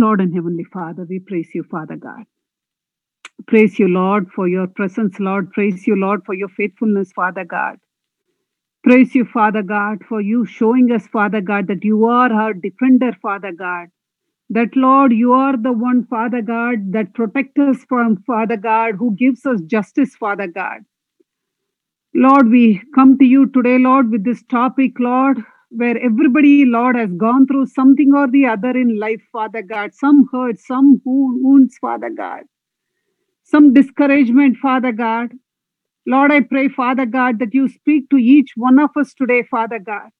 Lord and Heavenly Father, we praise you, Father God. Praise you, Lord, for your presence, Lord. Praise you, Lord, for your faithfulness, Father God. Praise you, Father God, for you showing us, Father God, that you are our defender, Father God. That, Lord, you are the one, Father God, that protects us from, Father God, who gives us justice, Father God. Lord, we come to you today, Lord, with this topic, Lord, where everybody, Lord, has gone through something or the other in life, Father God. Some hurt, some wounds, Father God. Some discouragement, Father God. Lord, I pray, Father God, that you speak to each one of us today, Father God.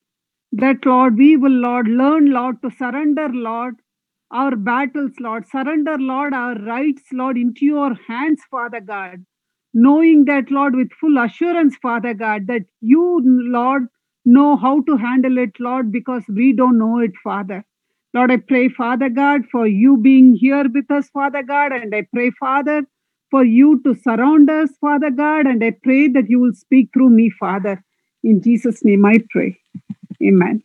That, Lord, we will, Lord, learn, Lord, to surrender, Lord, our battles, Lord. Surrender, Lord, our rights, Lord, into your hands, Father God. Knowing that, Lord, with full assurance, Father God, that you, Lord, know how to handle it, Lord, because we don't know it, Father. Lord, I pray, Father God, for you being here with us, Father God, and I pray, Father, for you to surround us, Father God, and I pray that you will speak through me, Father. In Jesus' name I pray. Amen.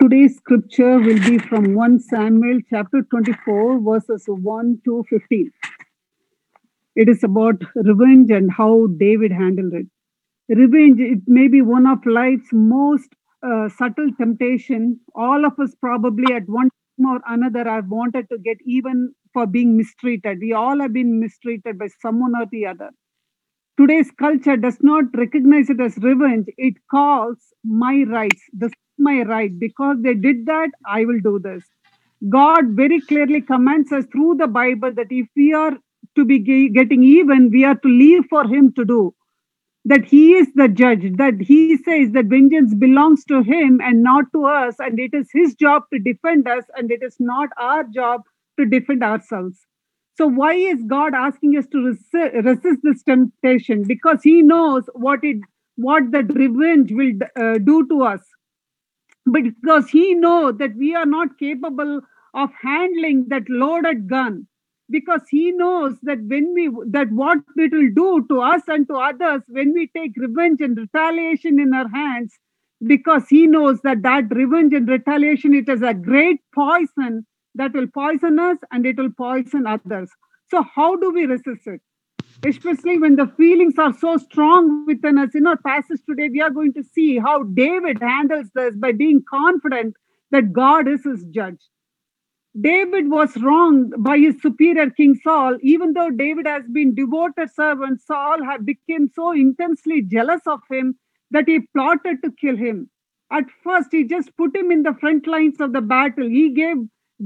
Today's scripture will be from 1 Samuel chapter 24, verses 1 to 15. It is about revenge and how David handled it. Revenge, it may be one of life's most uh, subtle temptation. All of us probably at one time or another have wanted to get even for being mistreated. We all have been mistreated by someone or the other. Today's culture does not recognize it as revenge. It calls my rights. This is my right. Because they did that, I will do this. God very clearly commands us through the Bible that if we are to be getting even, we are to leave for Him to do. That He is the judge, that He says that vengeance belongs to Him and not to us, and it is His job to defend us, and it is not our job to defend ourselves. So, why is God asking us to resi- resist this temptation? Because He knows what it, what that revenge will uh, do to us. But because He knows that we are not capable of handling that loaded gun, because He knows that when we that what it will do to us and to others when we take revenge and retaliation in our hands, because He knows that that revenge and retaliation it is a great poison that will poison us and it will poison others. So, how do we resist it? Especially when the feelings are so strong within us. In our passage today, we are going to see how David handles this by being confident that God is his judge. David was wronged by his superior King Saul, even though David has been devoted servant, Saul had become so intensely jealous of him that he plotted to kill him. At first, he just put him in the front lines of the battle. He gave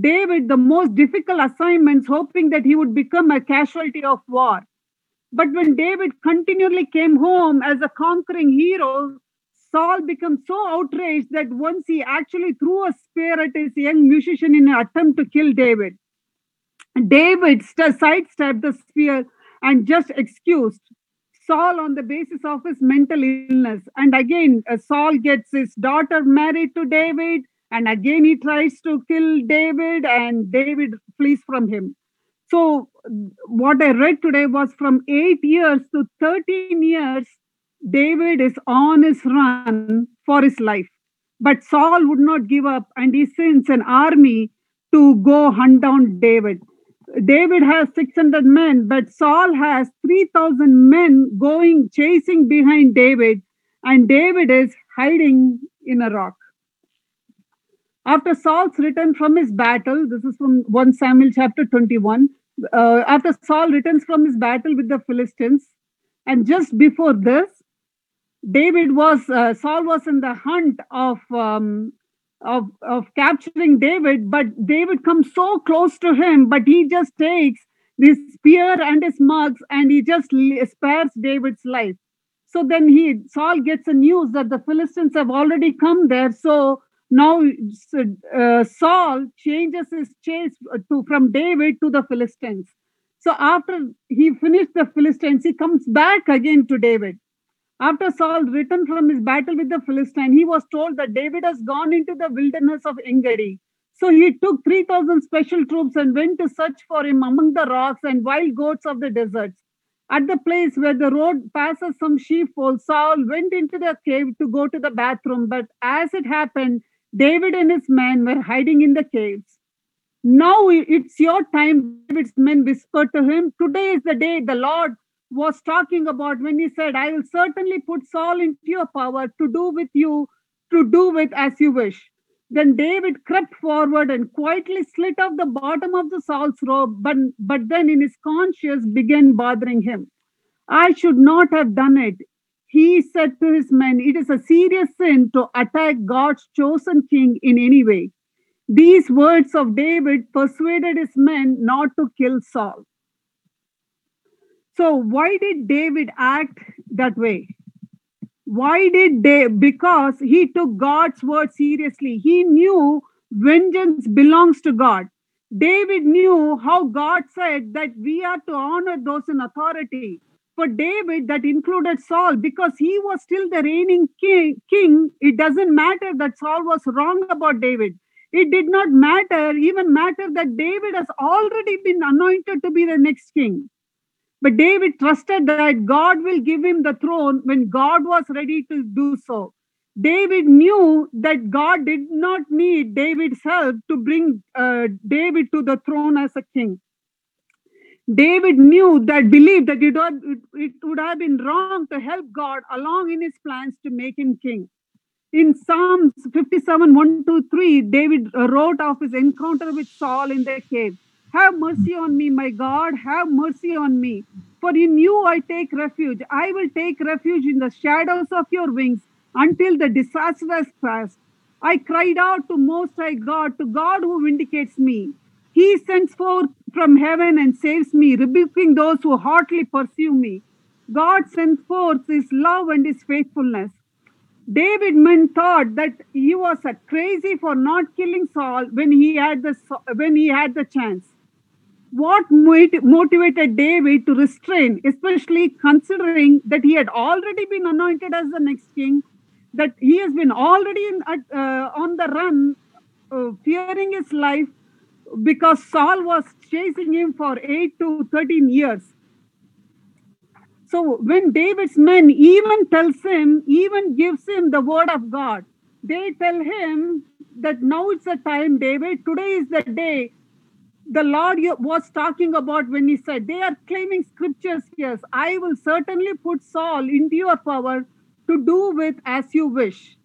David the most difficult assignments, hoping that he would become a casualty of war. But when David continually came home as a conquering hero, Saul becomes so outraged that once he actually threw a spear at his young musician in an attempt to kill David. David st- sidestepped the spear and just excused Saul on the basis of his mental illness. And again, uh, Saul gets his daughter married to David, and again he tries to kill David, and David flees from him. So, what I read today was from eight years to 13 years, David is on his run for his life. But Saul would not give up, and he sends an army to go hunt down David. David has 600 men, but Saul has 3,000 men going chasing behind David, and David is hiding in a rock. After Saul's return from his battle, this is from 1 Samuel chapter 21. Uh, after Saul returns from his battle with the Philistines, and just before this, David was uh, Saul was in the hunt of um, of of capturing David, but David comes so close to him, but he just takes this spear and his mugs and he just spares David's life. So then he Saul gets the news that the Philistines have already come there. So now uh, Saul changes his chase to from David to the Philistines. So after he finished the Philistines, he comes back again to David. After Saul returned from his battle with the Philistine, he was told that David has gone into the wilderness of Engedi. So he took 3,000 special troops and went to search for him among the rocks and wild goats of the deserts. At the place where the road passes some sheepfold, Saul went into the cave to go to the bathroom. But as it happened, David and his men were hiding in the caves. Now it's your time, David's men whispered to him. Today is the day the Lord was talking about when he said, I will certainly put Saul into your power to do with you, to do with as you wish. Then David crept forward and quietly slit off the bottom of the Saul's robe, but, but then in his conscience began bothering him. I should not have done it. He said to his men, It is a serious sin to attack God's chosen king in any way. These words of David persuaded his men not to kill Saul. So, why did David act that way? Why did they? Because he took God's word seriously. He knew vengeance belongs to God. David knew how God said that we are to honor those in authority. For David, that included Saul because he was still the reigning king. king. It doesn't matter that Saul was wrong about David. It did not matter, even matter that David has already been anointed to be the next king. But David trusted that God will give him the throne when God was ready to do so. David knew that God did not need David's help to bring uh, David to the throne as a king. David knew that, believed that it would, it would have been wrong to help God along in his plans to make him king. In Psalms 57 1 to 3, David wrote of his encounter with Saul in the cave. Have mercy on me, my God, have mercy on me. For in you I take refuge. I will take refuge in the shadows of your wings until the disaster has passed. I cried out to Most High God, to God who vindicates me. He sends forth from heaven and saves me, rebuking those who hotly pursue me. God sends forth his love and his faithfulness. David men thought that he was a crazy for not killing Saul when he had the when he had the chance. What mot- motivated David to restrain, especially considering that he had already been anointed as the next king, that he has been already in, uh, on the run, uh, fearing his life because Saul was chasing him for 8 to 13 years. So when David's men even tells him, even gives him the word of God, they tell him that now it's the time, David, today is the day the Lord was talking about when he said, They are claiming scriptures here. I will certainly put Saul into your power to do with as you wish.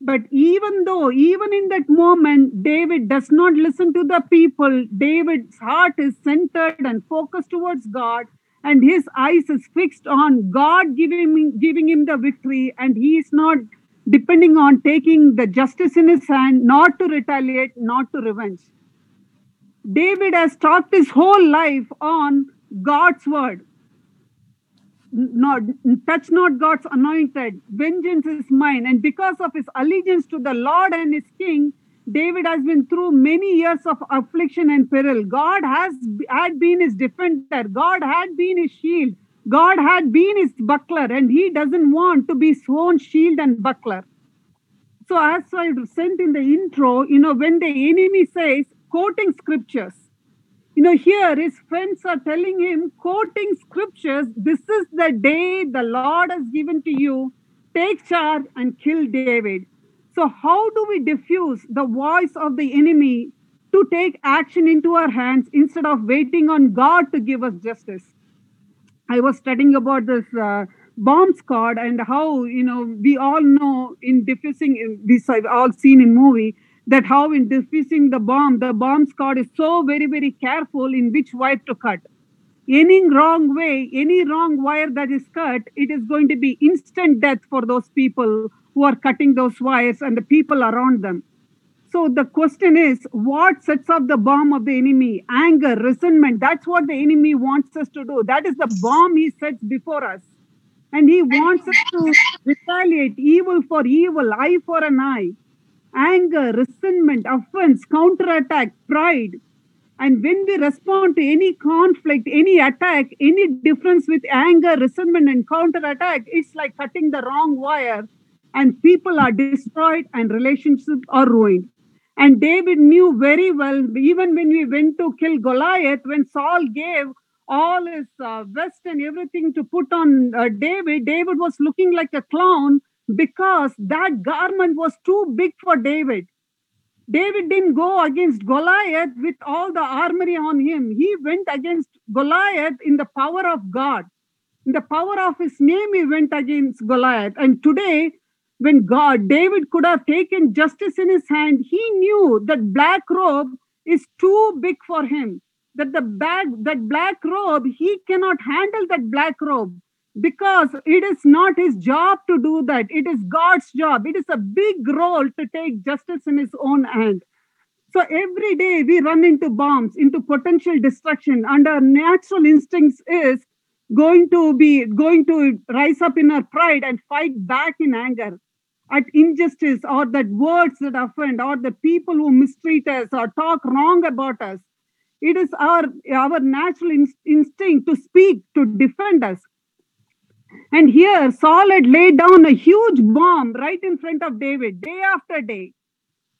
But even though, even in that moment, David does not listen to the people, David's heart is centered and focused towards God, and his eyes is fixed on God giving him, giving him the victory, and he is not depending on taking the justice in his hand, not to retaliate, not to revenge. David has talked his whole life on God's word. Not touch not God's anointed. Vengeance is mine. And because of his allegiance to the Lord and his King, David has been through many years of affliction and peril. God has had been his defender. God had been his shield. God had been his buckler, and he doesn't want to be own shield and buckler. So, as I sent in the intro, you know, when the enemy says, quoting scriptures, you know, here his friends are telling him, quoting scriptures, this is the day the Lord has given to you. Take charge and kill David. So, how do we diffuse the voice of the enemy to take action into our hands instead of waiting on God to give us justice? I was studying about this uh, bomb squad and how you know we all know in diffusing this I've all seen in movie that how in defusing the bomb the bomb squad is so very very careful in which wire to cut. Any wrong way, any wrong wire that is cut, it is going to be instant death for those people who are cutting those wires and the people around them. So the question is, what sets off the bomb of the enemy? Anger, resentment. That's what the enemy wants us to do. That is the bomb he sets before us. And he wants us to retaliate evil for evil, eye for an eye. Anger, resentment, offense, counterattack, pride. And when we respond to any conflict, any attack, any difference with anger, resentment, and counterattack, it's like cutting the wrong wire, and people are destroyed and relationships are ruined. And David knew very well, even when we went to kill Goliath, when Saul gave all his uh, vest and everything to put on uh, David, David was looking like a clown because that garment was too big for David. David didn't go against Goliath with all the armory on him. He went against Goliath in the power of God. In the power of his name, he went against Goliath. And today, when God, David could have taken justice in his hand, he knew that black robe is too big for him. That the bag, that black robe, he cannot handle that black robe because it is not his job to do that. It is God's job. It is a big role to take justice in his own hand. So every day we run into bombs, into potential destruction, and our natural instincts is going to be going to rise up in our pride and fight back in anger at injustice or that words that offend or the people who mistreat us or talk wrong about us. It is our, our natural in- instinct to speak, to defend us. And here Saul had laid down a huge bomb right in front of David, day after day.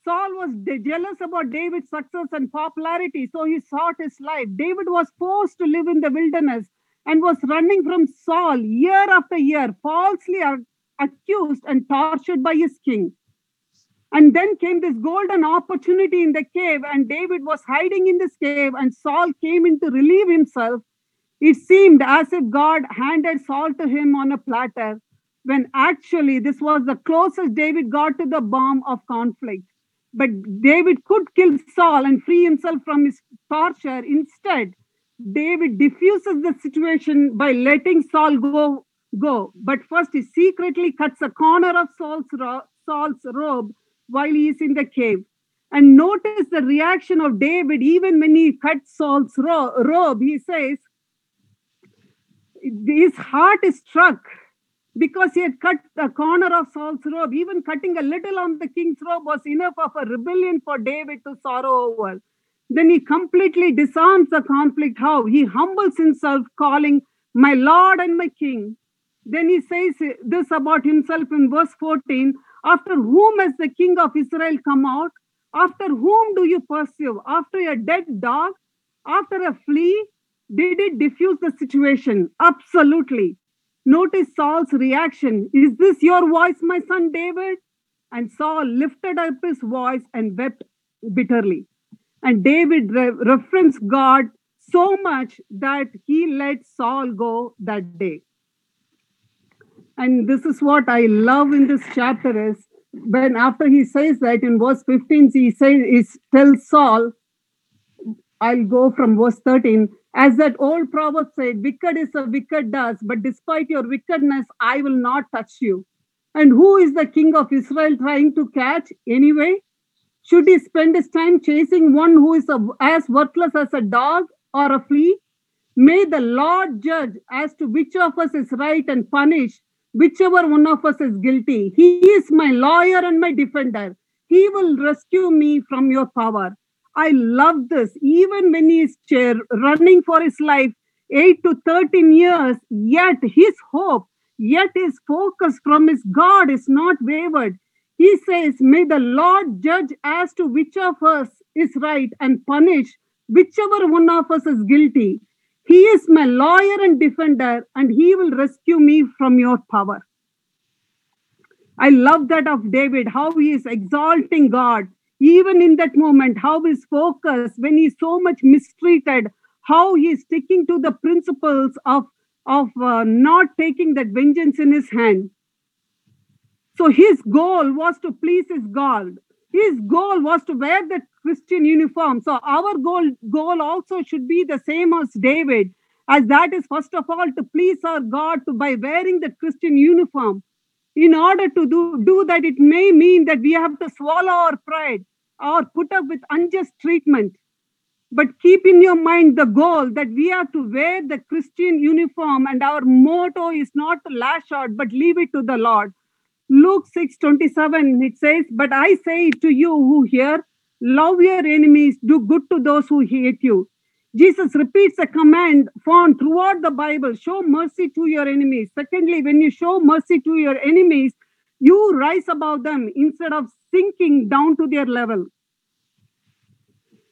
Saul was jealous about David's success and popularity, so he sought his life. David was forced to live in the wilderness and was running from Saul year after year, falsely accused and tortured by his king. And then came this golden opportunity in the cave, and David was hiding in this cave, and Saul came in to relieve himself. It seemed as if God handed Saul to him on a platter, when actually this was the closest David got to the bomb of conflict. But David could kill Saul and free himself from his torture. Instead, David diffuses the situation by letting Saul go. Go, but first he secretly cuts a corner of Saul's, ro- Saul's robe while he is in the cave. And notice the reaction of David, even when he cuts Saul's ro- robe, he says, his heart is struck because he had cut a corner of Saul's robe. Even cutting a little on the king's robe was enough of a rebellion for David to sorrow over. Then he completely disarms the conflict. How? He humbles himself, calling, My Lord and my King. Then he says this about himself in verse 14 After whom has the king of Israel come out? After whom do you pursue? After a dead dog? After a flea? Did it diffuse the situation? Absolutely. Notice Saul's reaction. Is this your voice, my son David? And Saul lifted up his voice and wept bitterly. And David re- referenced God so much that he let Saul go that day. And this is what I love in this chapter is when after he says that in verse 15, he says, he tells Saul, I'll go from verse 13. As that old proverb said, wicked is a wicked does, but despite your wickedness, I will not touch you. And who is the king of Israel trying to catch anyway? Should he spend his time chasing one who is a, as worthless as a dog or a flea? May the Lord judge as to which of us is right and punish whichever one of us is guilty. He is my lawyer and my defender. He will rescue me from your power. I love this. Even when he is chair, running for his life, 8 to 13 years, yet his hope, yet his focus from his God is not wavered. He says, May the Lord judge as to which of us is right and punish whichever one of us is guilty. He is my lawyer and defender, and he will rescue me from your power. I love that of David, how he is exalting God, even in that moment, how his focus, when he's so much mistreated, how he is sticking to the principles of, of uh, not taking that vengeance in his hand. So his goal was to please his God. His goal was to wear the Christian uniform. So our goal, goal also should be the same as David, as that is first of all to please our God to by wearing the Christian uniform. In order to do, do that, it may mean that we have to swallow our pride or put up with unjust treatment. But keep in your mind the goal that we have to wear the Christian uniform, and our motto is not to lash out, but leave it to the Lord. Luke 6 27, it says, But I say to you who hear, love your enemies, do good to those who hate you. Jesus repeats a command found throughout the Bible show mercy to your enemies. Secondly, when you show mercy to your enemies, you rise above them instead of sinking down to their level.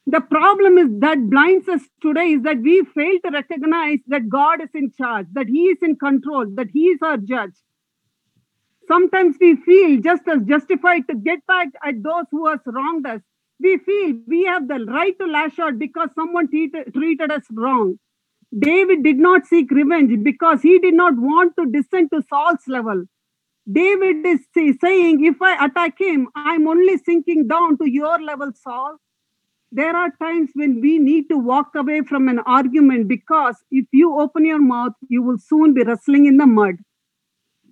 The problem is that blinds us today is that we fail to recognize that God is in charge, that He is in control, that He is our judge. Sometimes we feel just as justified to get back at those who has wronged us, We feel we have the right to lash out because someone treated, treated us wrong. David did not seek revenge because he did not want to descend to Saul's level. David is say- saying, if I attack him, I'm only sinking down to your level, Saul. There are times when we need to walk away from an argument because if you open your mouth, you will soon be wrestling in the mud.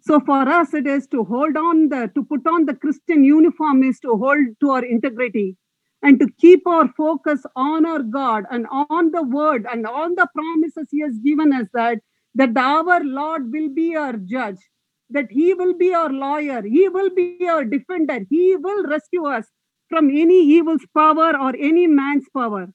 So for us, it is to hold on the to put on the Christian uniform is to hold to our integrity and to keep our focus on our God and on the word and on the promises He has given us that that our Lord will be our judge, that He will be our lawyer, He will be our defender, He will rescue us from any evil's power or any man's power.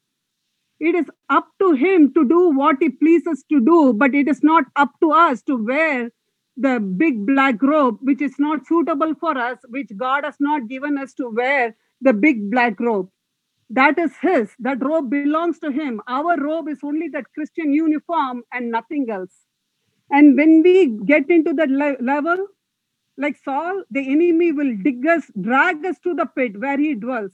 It is up to Him to do what He pleases to do, but it is not up to us to wear the big black robe, which is not suitable for us, which God has not given us to wear the big black robe. That is His. That robe belongs to Him. Our robe is only that Christian uniform and nothing else. And when we get into that le- level, like Saul, the enemy will dig us, drag us to the pit where he dwells,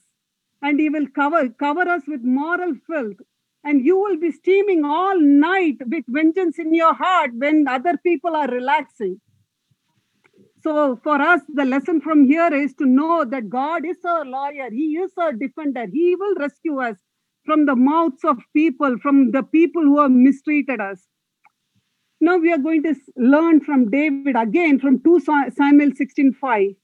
and he will cover cover us with moral filth. And you will be steaming all night with vengeance in your heart when other people are relaxing. So, for us, the lesson from here is to know that God is our lawyer, He is our defender, He will rescue us from the mouths of people, from the people who have mistreated us. Now we are going to learn from David again from 2 Sa- Samuel 16:5.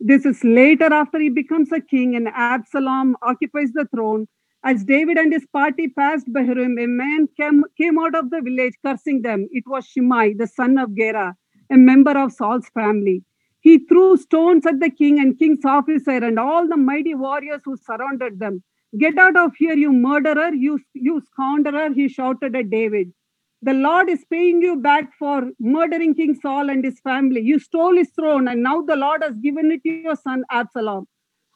This is later after he becomes a king and Absalom occupies the throne. As David and his party passed Bahurim, a man came, came out of the village cursing them. It was Shimei, the son of Gera, a member of Saul's family. He threw stones at the king and king's officer and all the mighty warriors who surrounded them. Get out of here, you murderer, you, you scoundrel, he shouted at David. The Lord is paying you back for murdering King Saul and his family. You stole his throne, and now the Lord has given it to your son Absalom.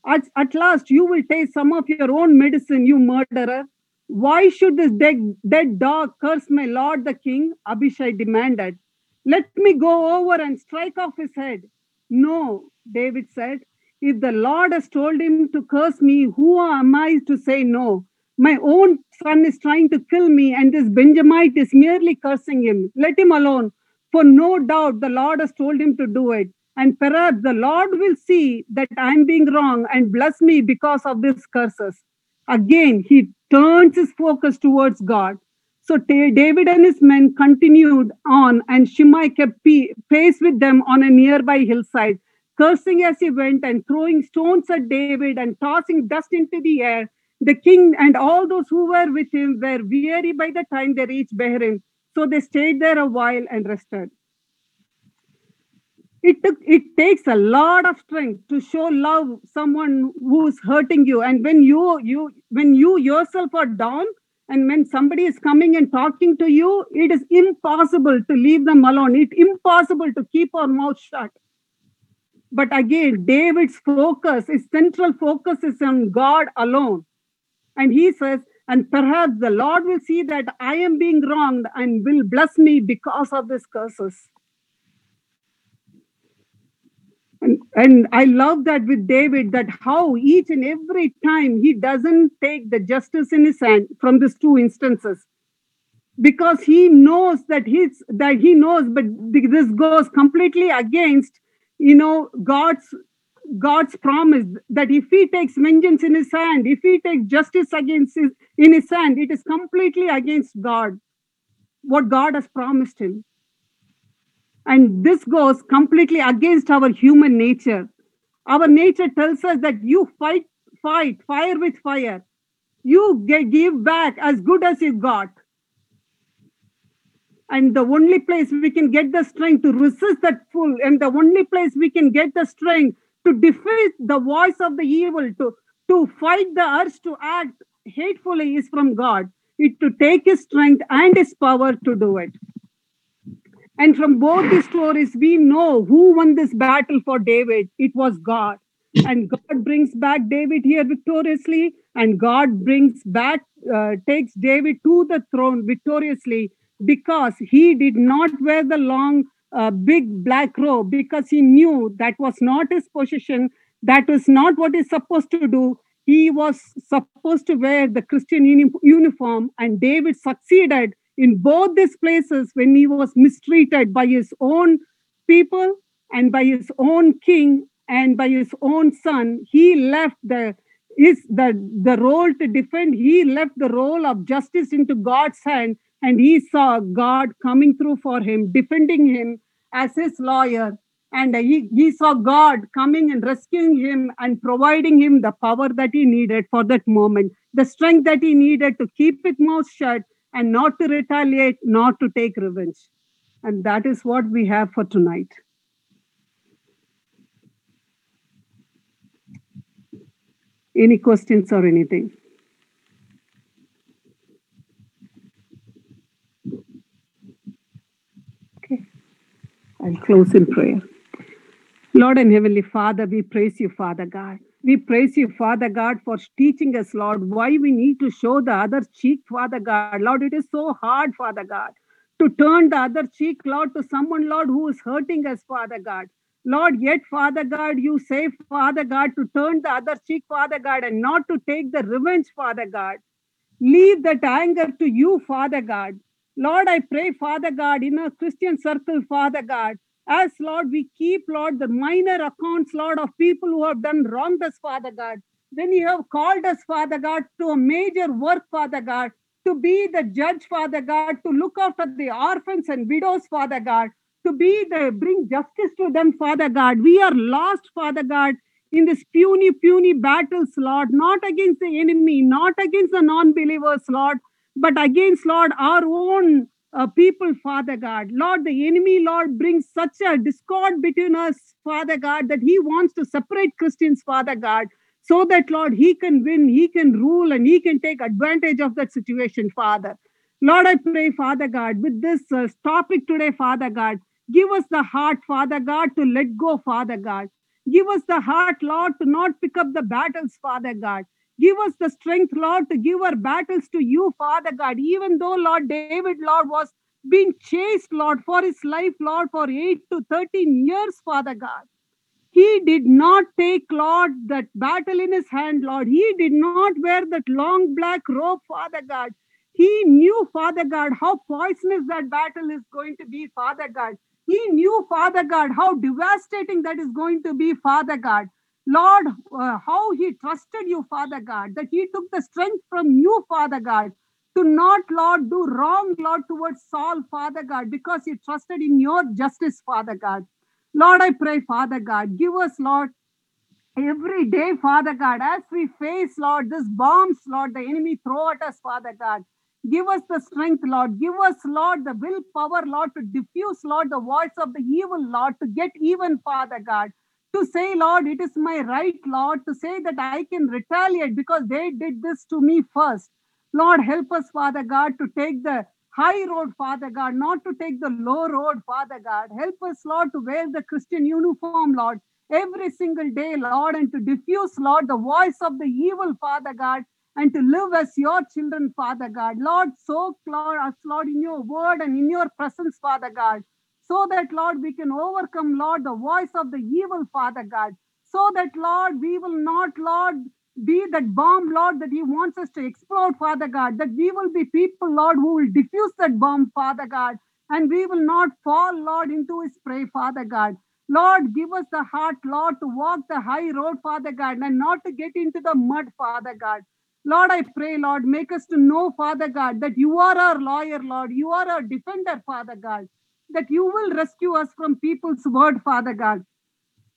At, at last, you will taste some of your own medicine, you murderer. Why should this dead, dead dog curse my lord the king? Abishai demanded. Let me go over and strike off his head. No, David said. If the Lord has told him to curse me, who am I to say no? My own son is trying to kill me, and this Benjamite is merely cursing him. Let him alone, for no doubt the Lord has told him to do it. And perhaps the Lord will see that I'm being wrong and bless me because of these curses. Again, he turns his focus towards God. So David and his men continued on, and Shimei kept pace with them on a nearby hillside, cursing as he went and throwing stones at David and tossing dust into the air. The king and all those who were with him were weary by the time they reached Bahurim, so they stayed there a while and rested. It took it takes a lot of strength to show love someone who's hurting you, and when you you when you yourself are down, and when somebody is coming and talking to you, it is impossible to leave them alone. It's impossible to keep our mouth shut. But again, David's focus, his central focus is on God alone. And he says, and perhaps the Lord will see that I am being wronged and will bless me because of these curses. And, and I love that with David, that how each and every time he doesn't take the justice in his hand from these two instances. Because he knows that he's that he knows, but this goes completely against, you know, God's God's promise that if he takes vengeance in his hand, if he takes justice against his, in his hand, it is completely against God, what God has promised him. And this goes completely against our human nature. Our nature tells us that you fight, fight, fire with fire. You give back as good as you got. And the only place we can get the strength to resist that full, and the only place we can get the strength to defeat the voice of the evil, to, to fight the urge to act hatefully is from God. It to take his strength and his power to do it. And from both these stories, we know who won this battle for David. It was God. And God brings back David here victoriously, and God brings back, uh, takes David to the throne victoriously because he did not wear the long, uh, big black robe because he knew that was not his position, that was not what he's supposed to do. he was supposed to wear the Christian uni- uniform, and David succeeded in both these places when he was mistreated by his own people and by his own king and by his own son. He left the is the, the role to defend, he left the role of justice into God's hand, and he saw God coming through for him, defending him as his lawyer. And he, he saw God coming and rescuing him and providing him the power that he needed for that moment, the strength that he needed to keep his mouth shut and not to retaliate, not to take revenge. And that is what we have for tonight. Any questions or anything? Okay. I'll close in prayer. Lord and Heavenly Father, we praise you, Father God. We praise you, Father God, for teaching us, Lord, why we need to show the other cheek, Father God. Lord, it is so hard, Father God, to turn the other cheek, Lord, to someone, Lord, who is hurting us, Father God. Lord, yet, Father God, you say, Father God, to turn the other cheek, Father God, and not to take the revenge, Father God. Leave that anger to you, Father God. Lord, I pray, Father God, in a Christian circle, Father God, as Lord, we keep, Lord, the minor accounts, Lord, of people who have done wrong us, Father God. Then you have called us, Father God, to a major work, Father God, to be the judge, Father God, to look after the orphans and widows, Father God, to be the bring justice to them, Father God. We are lost, Father God, in this puny, puny battles, Lord, not against the enemy, not against the non-believers, Lord, but against, Lord, our own uh, people, Father God. Lord, the enemy, Lord, brings such a discord between us, Father God, that he wants to separate Christians, Father God, so that, Lord, he can win, he can rule, and he can take advantage of that situation, Father. Lord, I pray, Father God, with this uh, topic today, Father God, give us the heart, Father God, to let go, Father God. Give us the heart, Lord, to not pick up the battles, Father God. Give us the strength, Lord, to give our battles to you, Father God. Even though, Lord, David, Lord, was being chased, Lord, for his life, Lord, for 8 to 13 years, Father God. He did not take, Lord, that battle in his hand, Lord. He did not wear that long black robe, Father God. He knew, Father God, how poisonous that battle is going to be, Father God. He knew, Father God, how devastating that is going to be, Father God. Lord, uh, how he trusted you, Father God, that he took the strength from you, Father God, to not, Lord, do wrong, Lord, towards Saul, Father God, because he trusted in your justice, Father God. Lord, I pray, Father God, give us, Lord, every day, Father God, as we face, Lord, this bombs, Lord, the enemy throw at us, Father God. Give us the strength, Lord. Give us, Lord, the willpower, Lord, to diffuse, Lord, the voice of the evil, Lord, to get even, Father God. To say, Lord, it is my right, Lord, to say that I can retaliate because they did this to me first. Lord, help us, Father God, to take the high road, Father God, not to take the low road, Father God. Help us, Lord, to wear the Christian uniform, Lord, every single day, Lord, and to diffuse, Lord, the voice of the evil, Father God, and to live as your children, Father God. Lord, soak, Lord, us, Lord, in your word and in your presence, Father God, so that, Lord, we can overcome, Lord, the voice of the evil, Father God, so that, Lord, we will not, Lord, be that bomb, Lord, that He wants us to explode, Father God, that we will be people, Lord, who will diffuse that bomb, Father God, and we will not fall, Lord, into His prey, Father God. Lord, give us the heart, Lord, to walk the high road, Father God, and not to get into the mud, Father God. Lord, I pray, Lord, make us to know, Father God, that you are our lawyer, Lord. You are our defender, Father God. That you will rescue us from people's word, Father God.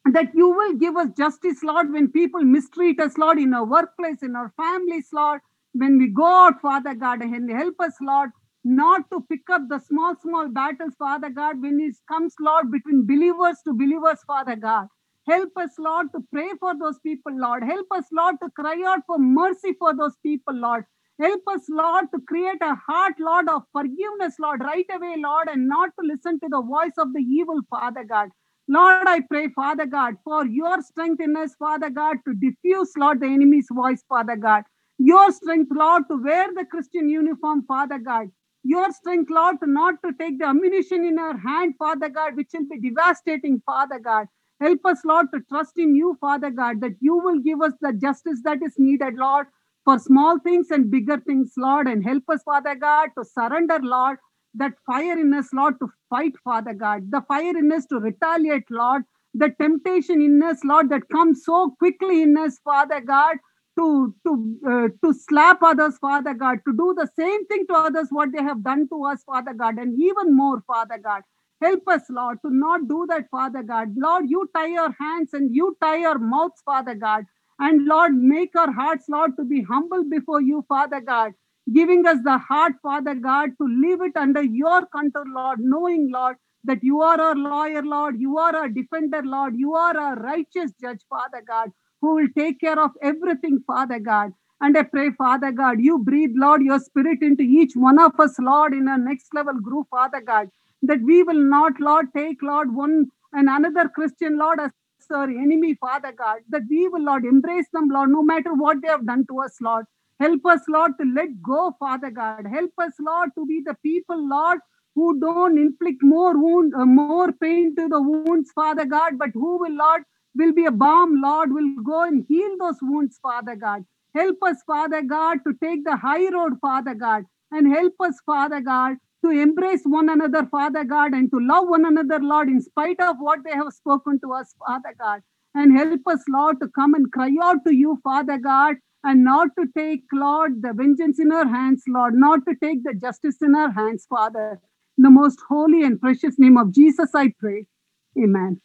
That you will give us justice, Lord, when people mistreat us, Lord, in our workplace, in our families, Lord. When we go out, Father God, and help us, Lord, not to pick up the small, small battles, Father God, when it comes, Lord, between believers to believers, Father God. Help us, Lord, to pray for those people, Lord. Help us, Lord, to cry out for mercy for those people, Lord. Help us, Lord, to create a heart, Lord, of forgiveness, Lord, right away, Lord, and not to listen to the voice of the evil, Father God. Lord, I pray, Father God, for your strength in us, Father God, to diffuse, Lord, the enemy's voice, Father God. Your strength, Lord, to wear the Christian uniform, Father God. Your strength, Lord, to not to take the ammunition in our hand, Father God, which will be devastating, Father God. Help us, Lord, to trust in you, Father God, that you will give us the justice that is needed, Lord, for small things and bigger things, Lord. And help us, Father God, to surrender, Lord, that fire in us, Lord, to fight, Father God, the fire in us to retaliate, Lord, the temptation in us, Lord, that comes so quickly in us, Father God, to to uh, to slap others, Father God, to do the same thing to others what they have done to us, Father God, and even more, Father God. Help us, Lord, to not do that, Father God. Lord, you tie your hands and you tie your mouths, Father God. And Lord, make our hearts, Lord, to be humble before you, Father God, giving us the heart, Father God, to leave it under your control, Lord, knowing, Lord, that you are our lawyer, Lord, you are our defender, Lord, you are our righteous judge, Father God, who will take care of everything, Father God. And I pray, Father God, you breathe, Lord, your spirit into each one of us, Lord, in our next level group, Father God, that we will not, Lord, take, Lord, one and another Christian, Lord, as our enemy, Father God, that we will, Lord, embrace them, Lord, no matter what they have done to us, Lord. Help us, Lord, to let go, Father God. Help us, Lord, to be the people, Lord, who don't inflict more wound, uh, more pain to the wounds, Father God, but who will, Lord, will be a balm, Lord, will go and heal those wounds, Father God. Help us, Father God, to take the high road, Father God, and help us, Father God, to embrace one another, Father God, and to love one another, Lord, in spite of what they have spoken to us, Father God. And help us, Lord, to come and cry out to you, Father God, and not to take, Lord, the vengeance in our hands, Lord, not to take the justice in our hands, Father. In the most holy and precious name of Jesus, I pray. Amen.